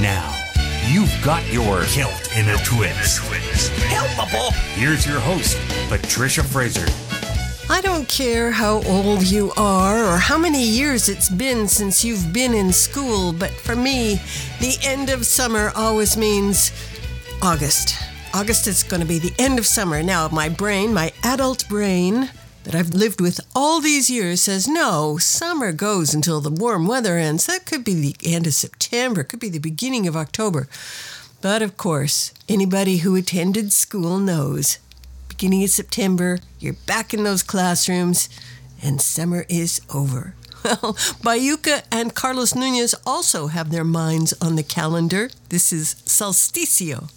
Now, you've got your Celt in a Twist. Helpable. Here's your host, Patricia Fraser. I don't care how old you are or how many years it's been since you've been in school, but for me, the end of summer always means August. August is going to be the end of summer. Now, my brain, my adult brain that I've lived with all these years, says no, summer goes until the warm weather ends. That could be the end of September, could be the beginning of October. But of course, anybody who attended school knows beginning of September, you're back in those classrooms, and summer is over. Well, Baiuca and Carlos Nunez also have their minds on the calendar. This is Solsticio.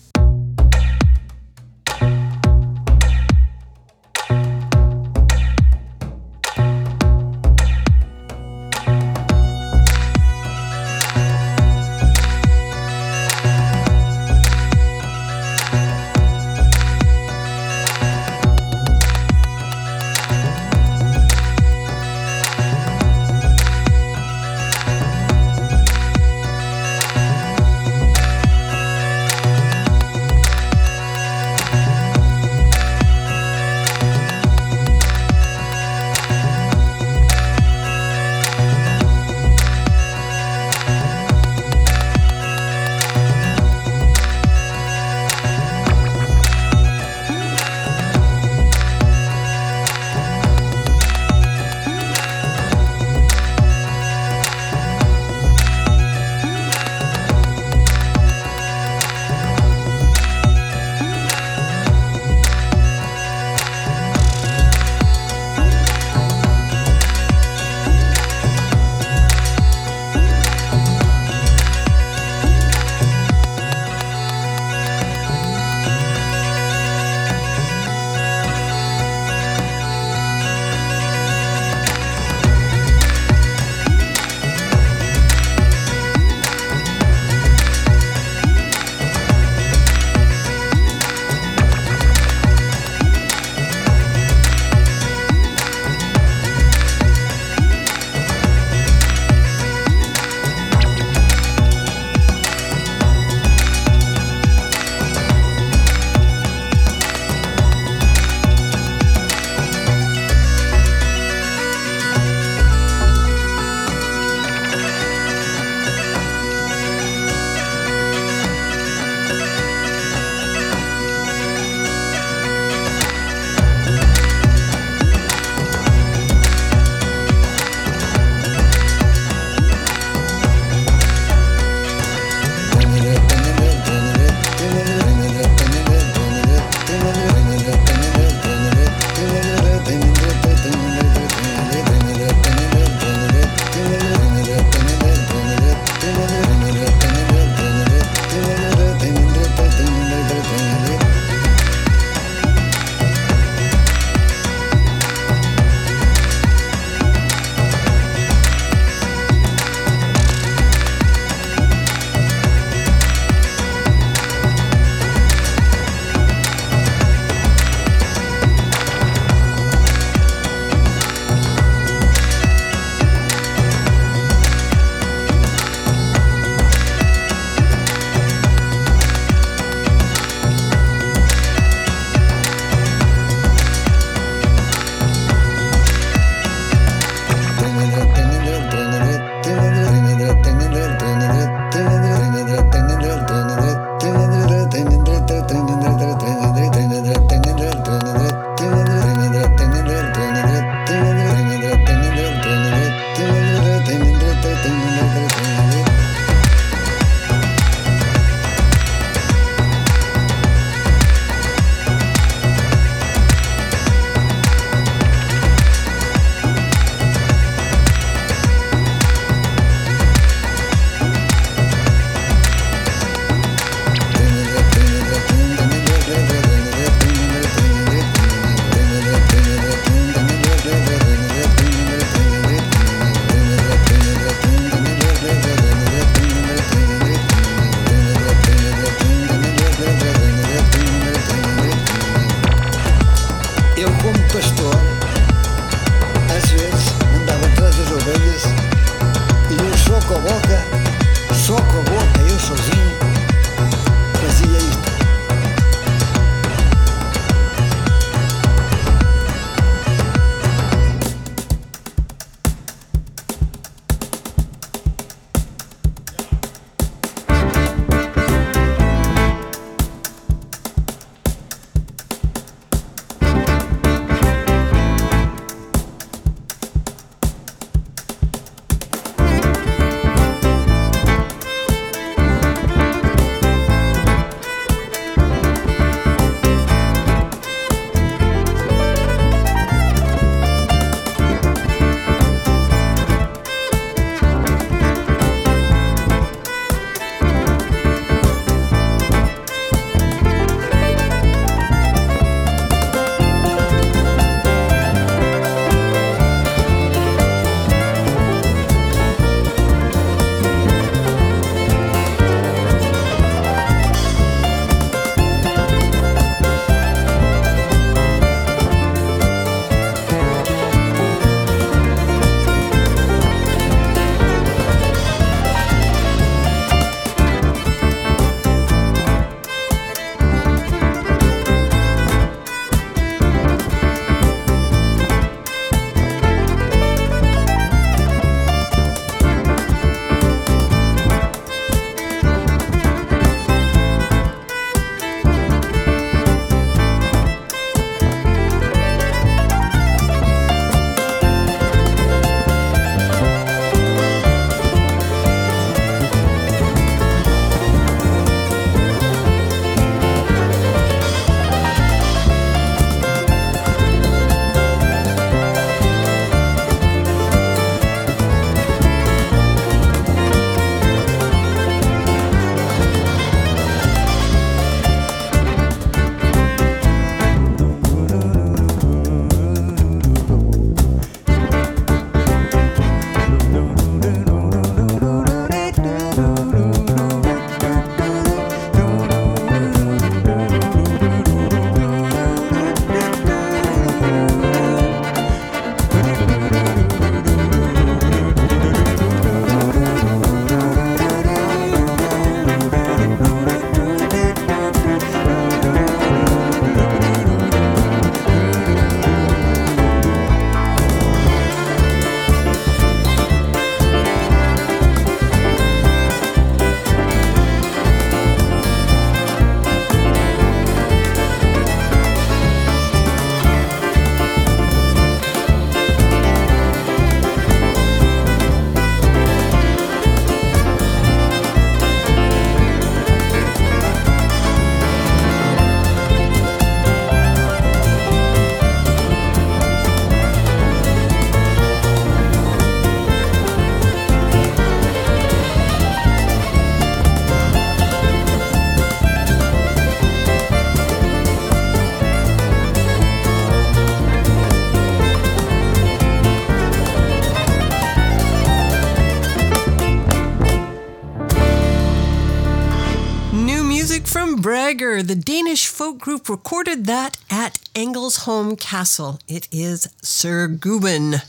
Folk group recorded that at Engelsholm Castle. It is Sir Guben.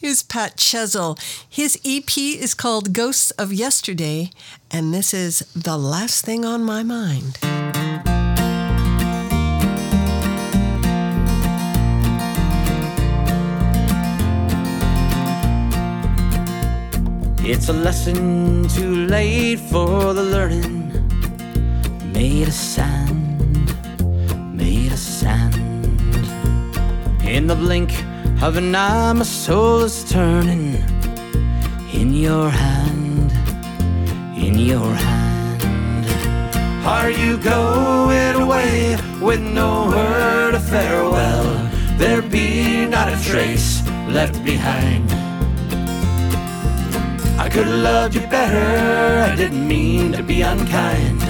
Here's Pat Chesel. His EP is called Ghosts of Yesterday, and this is The Last Thing on My Mind. It's a lesson too late for the learning made made of sand. In the blink of an eye, my soul is turning in your hand, in your hand. Are you going away with no word of farewell? There be not a trace left behind. I could have loved you better, I didn't mean to be unkind.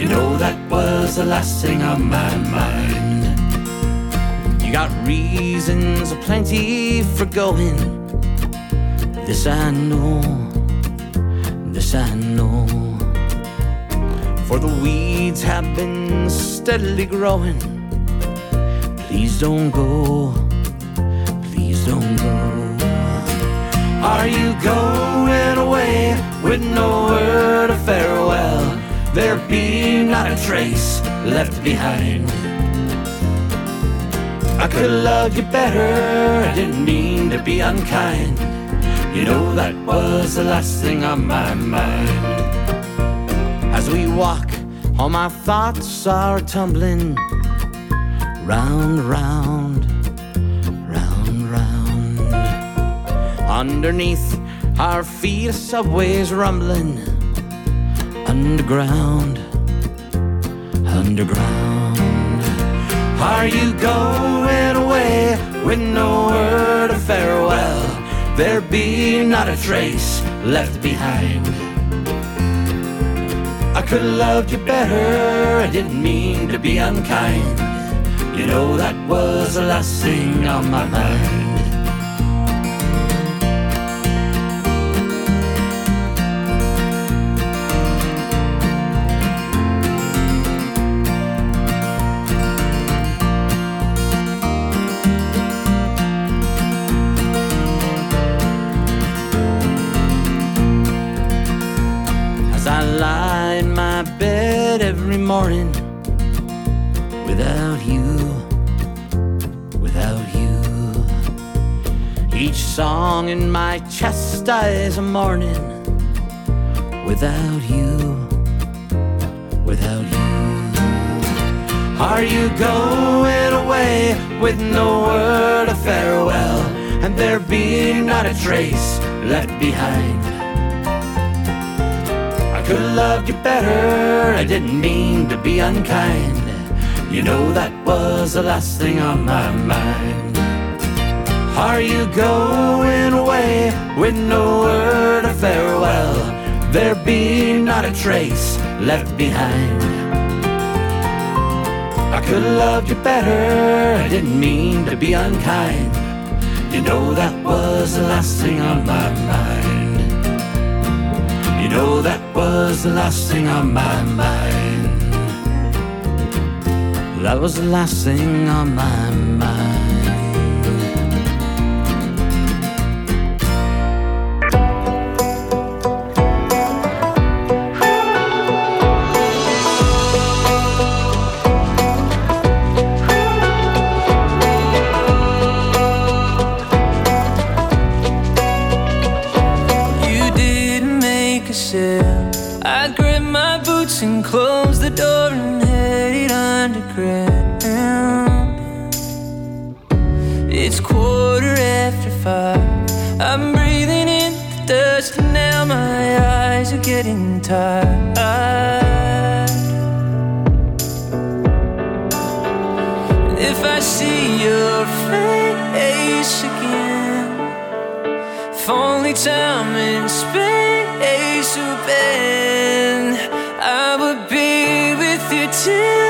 You know that was the last thing on my mind. You got reasons aplenty for going. This I know, this I know. For the weeds have been steadily growing. Please don't go, please don't go. Are you going away with no word of farewell? Be not a trace left behind. I could have loved you better, I didn't mean to be unkind. You know that was the last thing on my mind. As we walk, all my thoughts are tumbling round, round, round, round. Underneath our feet, a subway's rumbling underground, underground. Are you going away with no word of farewell? There be not a trace left behind. I could have loved you better, I didn't mean to be unkind. You know that was the last thing on my mind. Morning without you, without you. Each song in my chest dies a morning without you, without you. Are you going away with no word of farewell? And there be not a trace left behind. I could have loved you better, I didn't mean to be unkind. You know that was the last thing on my mind. Are you going away with no word of farewell? There be not a trace left behind. I could have loved you better, I didn't mean to be unkind. You know that was the last thing on my mind. Know that was the last thing on my mind. That was the last thing on my mind. If I see your face again. If only time and space would bend, I would be with you till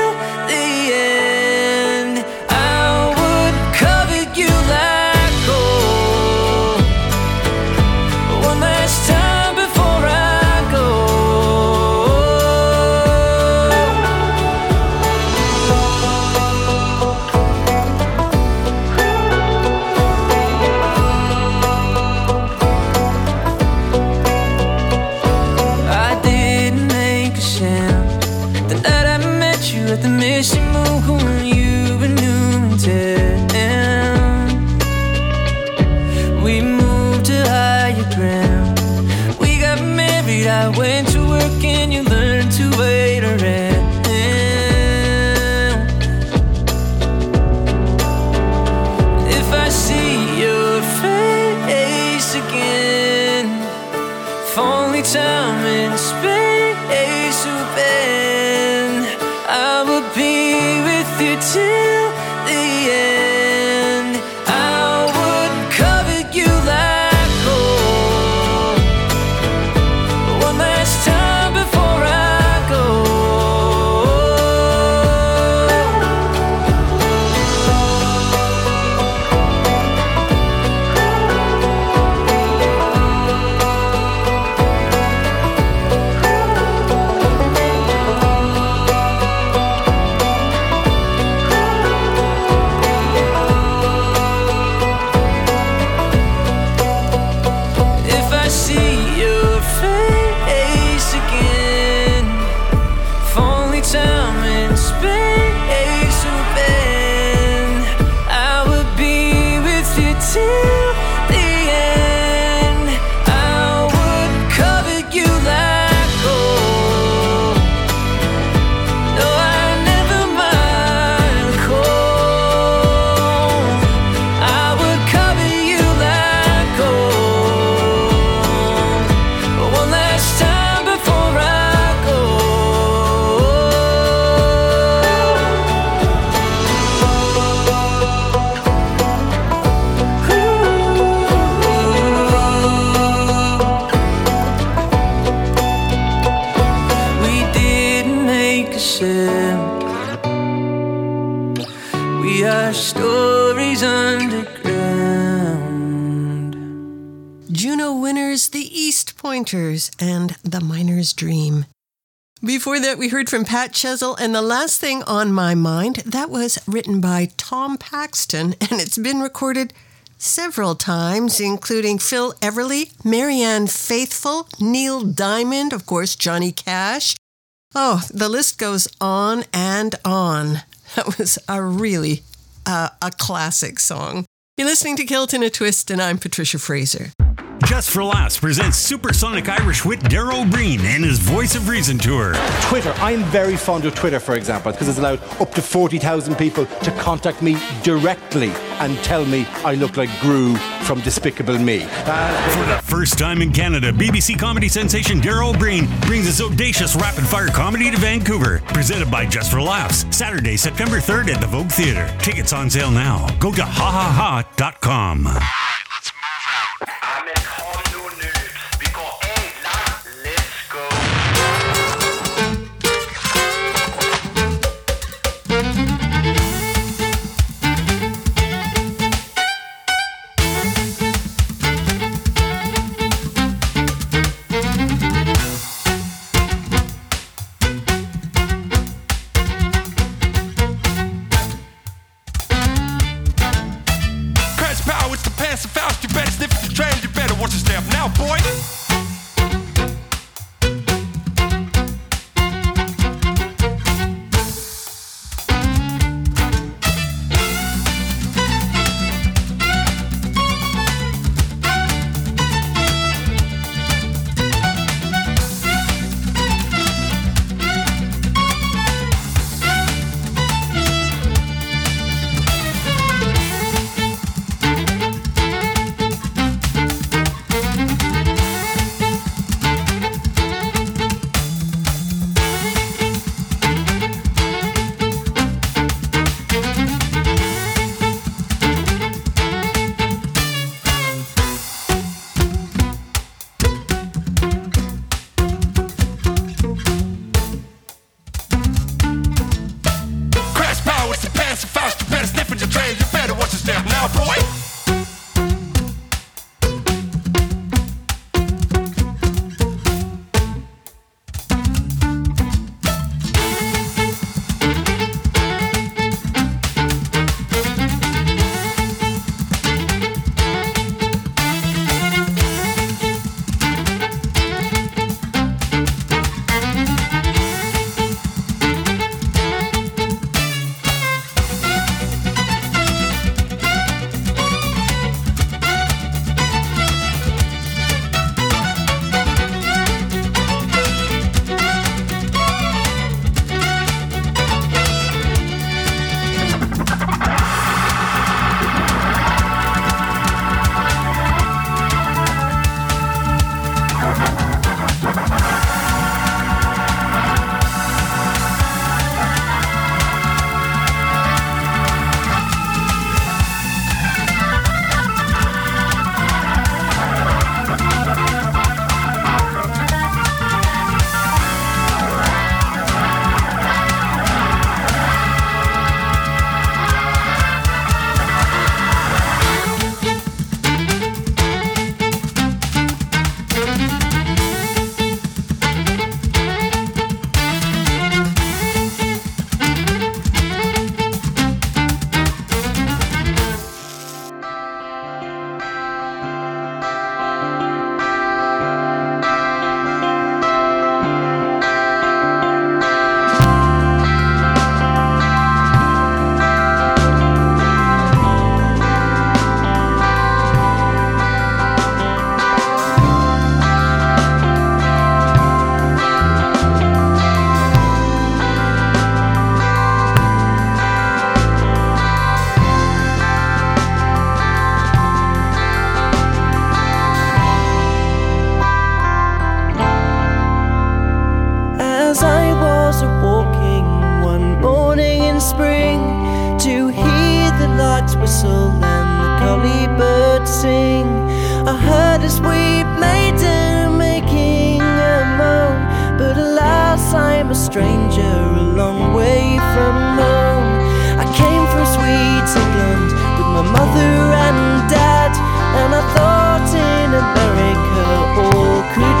Pointers and The Miner's Dream. Before that, we heard from Pat Chesel, and the last thing on my mind that was written by Tom Paxton, and it's been recorded several times, including Phil Everly, Marianne Faithfull, Neil Diamond, of course, Johnny Cash. Oh, the list goes on and on. That was a really uh, a classic song. You're listening to Celt in a Twist, and I'm Patricia Fraser. Just for Laughs presents Supersonic Irish wit Dara Ó Briain and his Voice of Reason tour. Twitter. I'm very fond of Twitter, for example, because it's allowed up to 40,000 people to contact me directly and tell me I look like Gru from Despicable Me. Uh, For the first time in Canada, BBC comedy sensation Dara Ó Briain brings his audacious rapid fire comedy to Vancouver. Presented by Just for Laughs, Saturday, September 3rd at the Vogue Theatre. Tickets on sale now. Go to hahaha.com. stranger a long way from home. I came from sweet England with my mother and dad, and I thought in America all could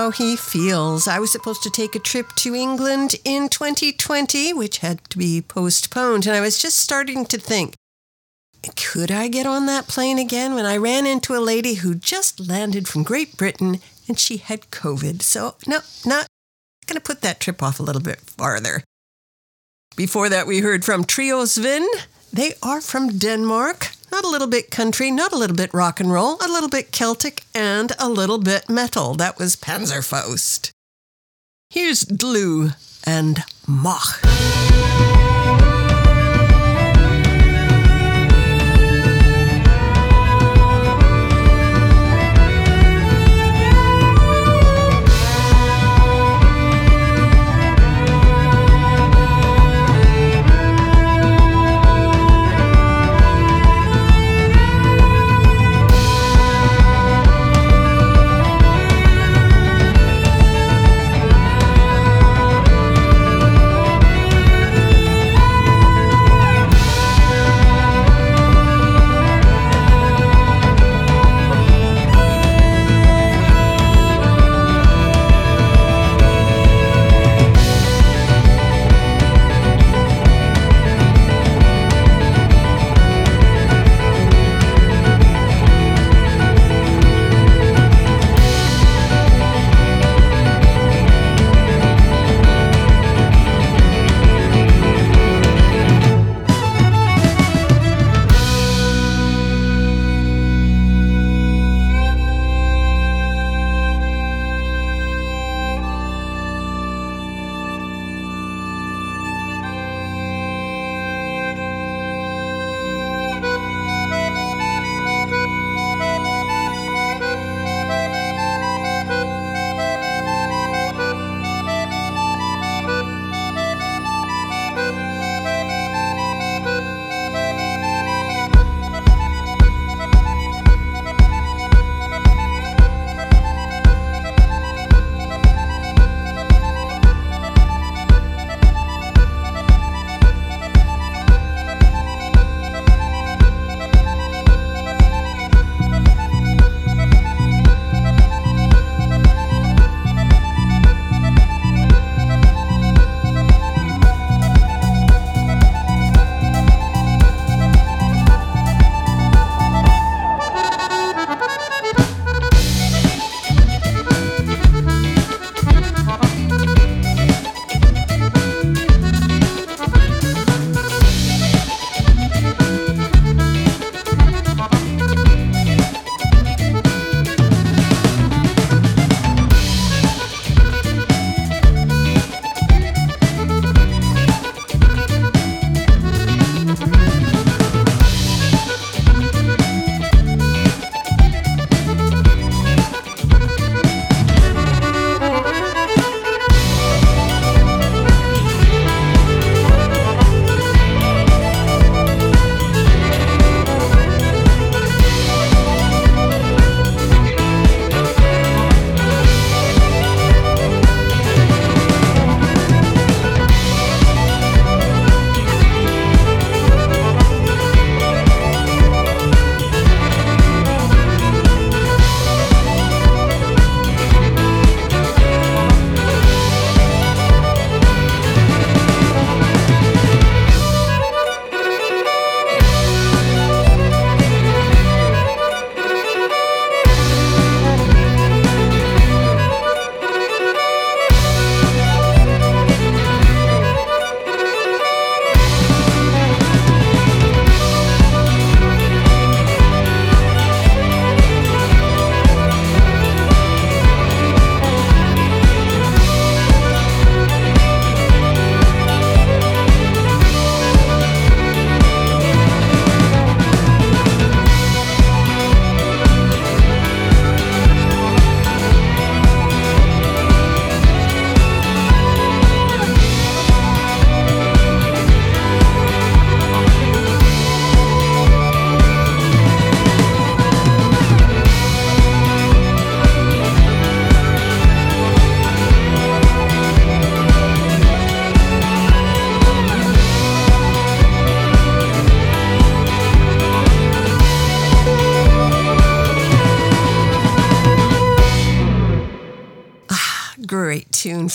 how he feels. I was supposed to take a trip to England in 2020, which had to be postponed, and I was just starting to think, could I get on that plane again when I ran into a lady who just landed from Great Britain and she had COVID? So, no, not going to put that trip off a little bit farther. Before that, we heard from Trio Svin. They are from Denmark. Not a little bit country, not a little bit rock and roll, a little bit Celtic, and a little bit metal. That was Panzerfaust. Here's Glue and Mach.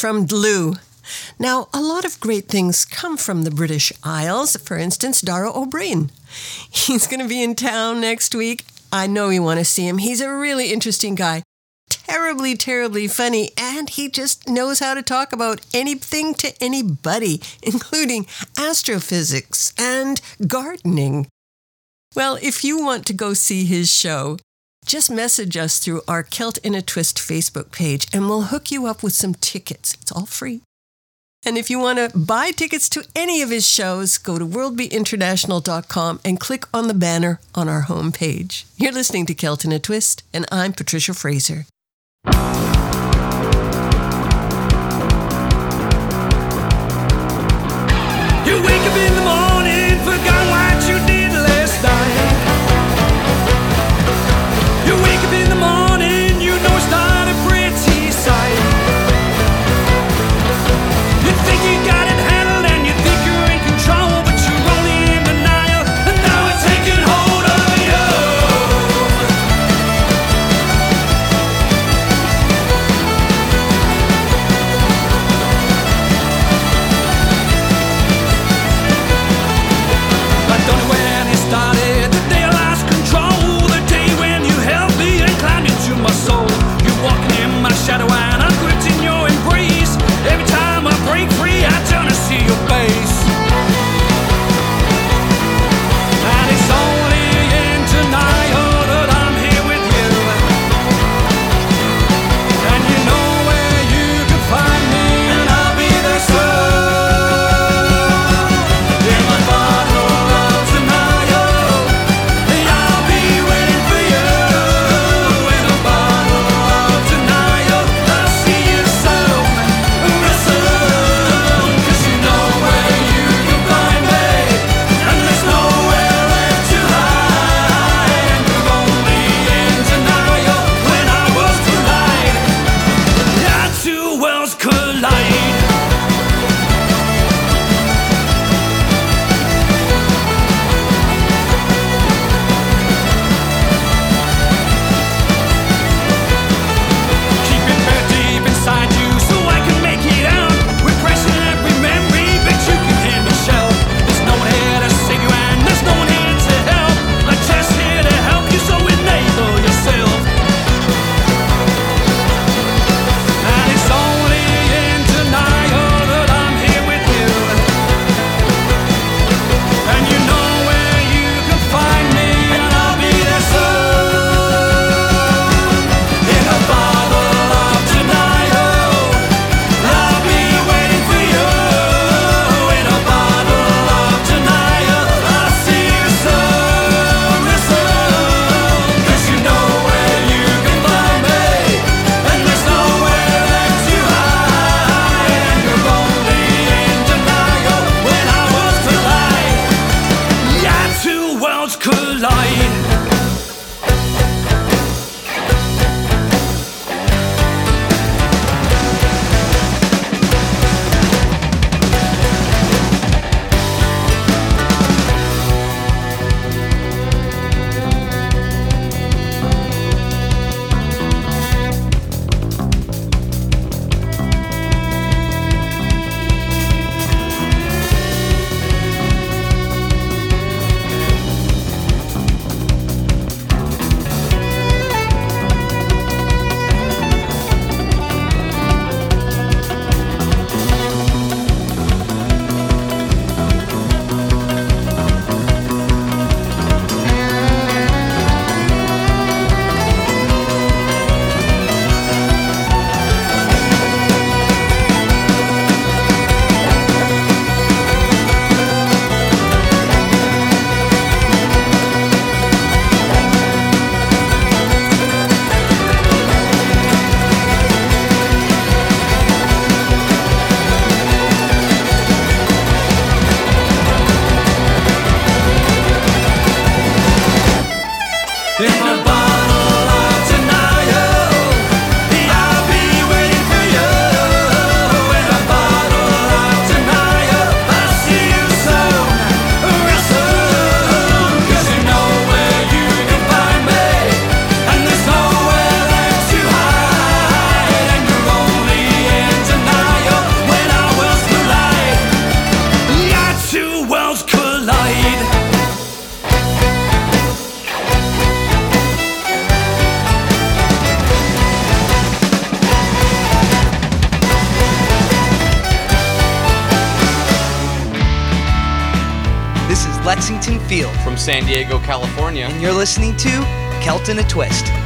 From Dlue. Now, a lot of great things come from the British Isles. For instance, Dara Ó Briain. He's going to be in town next week. I know you want to see him. He's a really interesting guy. Terribly, terribly funny, and he just knows how to talk about anything to anybody, including astrophysics and gardening. Well, if you want to go see his show, just message us through our Celt in a Twist Facebook page and we'll hook you up with some tickets. It's all free. And if you want to buy tickets to any of his shows, go to worldbeatinternational.com and click on the banner on our homepage. You're listening to Celt in a Twist, and I'm Patricia Fraser. You wake Diego, California. And you're listening to Celt in a Twist.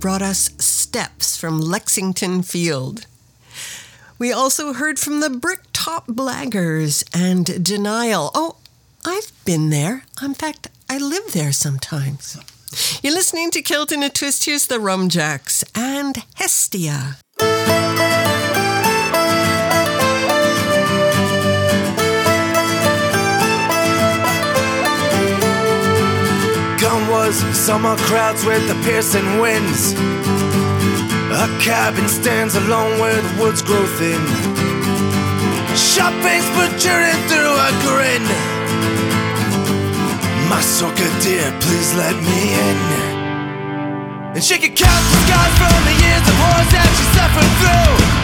Brought us Steps from Lexington Field. We also heard from the Bricktop Blaggers and Denial. Oh, I've been there. In fact, I live there sometimes. You're listening to Celt in a Twist. Here's the Rumjacks and Hestia. Summer crowds with the piercing winds. A cabin stands alone where the woods grow thin. Sharp Shopping's protruding through a grin. My soccer dear, please let me in. And she could count the scars from the years of horrors that she suffered through.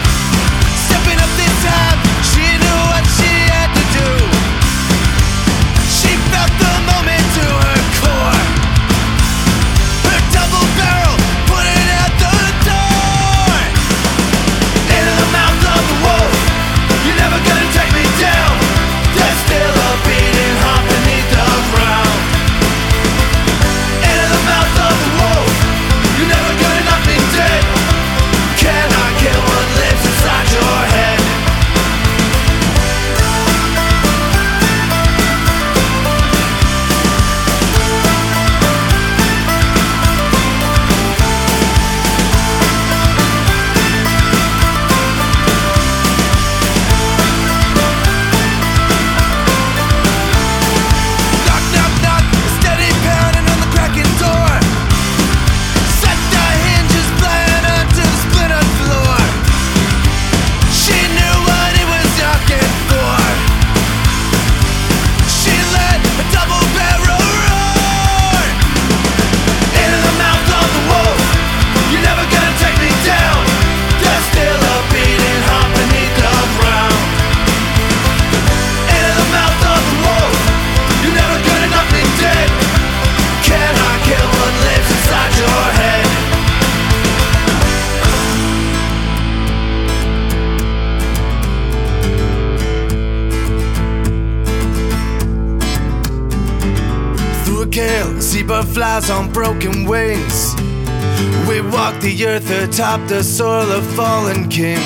Atop the soil of fallen kings.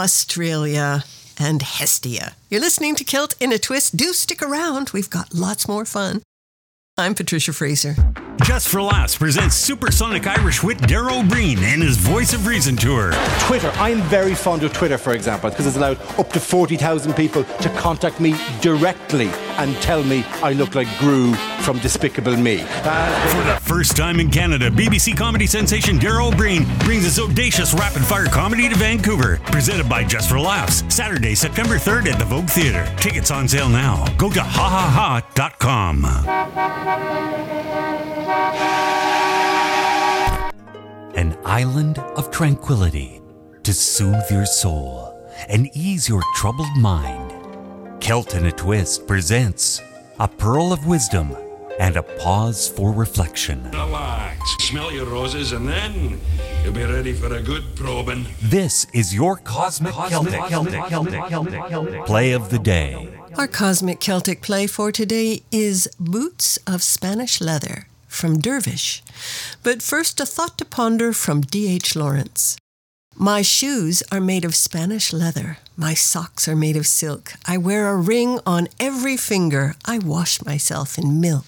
Australia, and Hestia. You're listening to Celt in a Twist. Do stick around, we've got lots more fun. I'm Patricia Fraser. Just for Laughs presents Supersonic Irish wit Dara Ó Briain and his Voice of Reason tour. Twitter. I'm very fond of Twitter, for example, because it's allowed up to 40,000 people to contact me directly and tell me I look like Gru from Despicable Me. Uh, For the first time in Canada, BBC comedy sensation Dara Ó Briain brings his audacious rapid fire comedy to Vancouver. Presented by Just for Laughs, Saturday, September 3rd at the Vogue Theatre. Tickets on sale now. Go to hahaha.com. An island of tranquility to soothe your soul and ease your troubled mind. Celt in a Twist presents a pearl of wisdom and a pause for reflection. Relax, smell your roses, and then you'll be ready for a good probing. This is your Cosmic Celtic, Play of the Day. Our cosmic Celtic play for today is Boots of Spanish Leather from Dervish. But first, a thought to ponder from D.H. Lawrence. My shoes are made of Spanish leather. My socks are made of silk. I wear a ring on every finger. I wash myself in milk.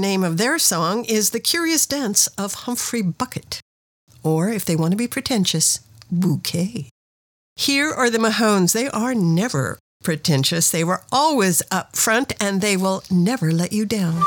Name of their song is The Curious Dance of Humphrey Bucket. Or, if they want to be pretentious, Bouquet. Here are the Mahones. They are never pretentious. They were always up front and they will never let you down.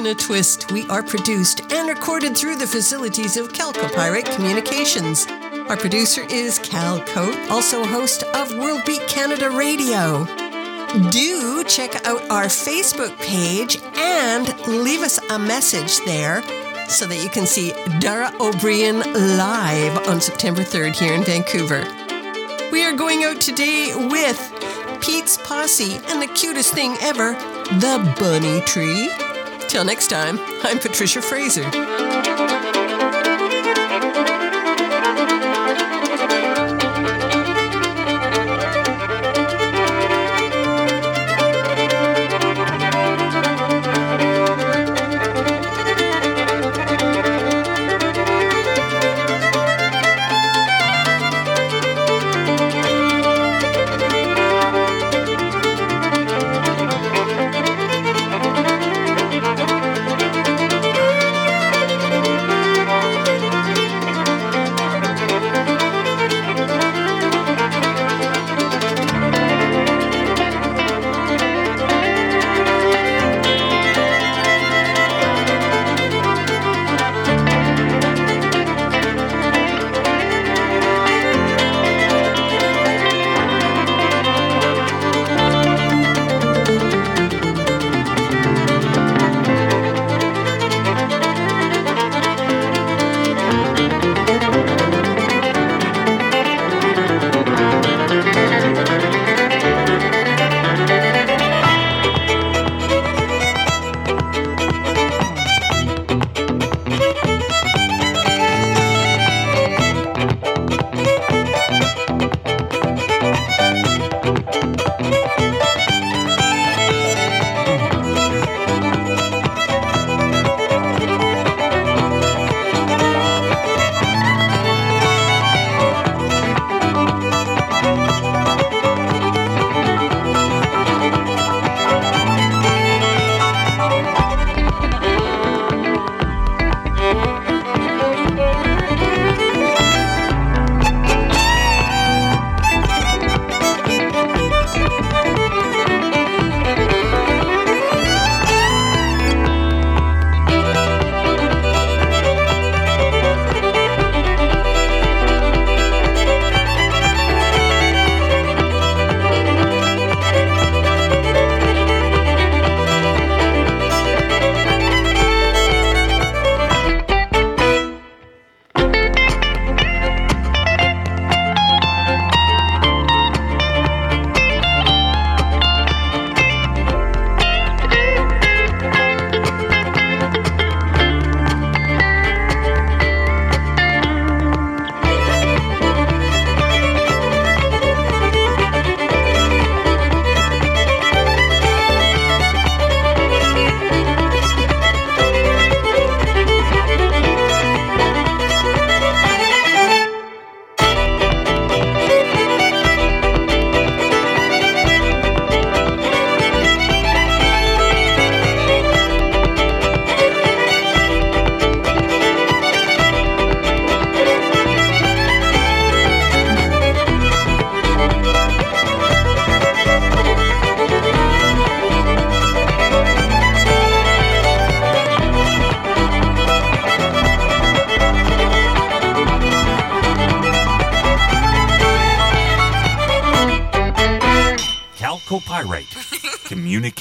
In a Twist. We are produced and recorded through the facilities of Calcopyrate Communications. Our producer is Cal Coate, also host of World Beat Canada Radio. Do check out our Facebook page and leave us a message there so that you can see Dara Ó Briain live on September 3rd here in Vancouver. We are going out today with Pete's Posse and the cutest thing ever, the bunny tree. Till next time, I'm Patricia Fraser.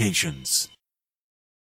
Communications.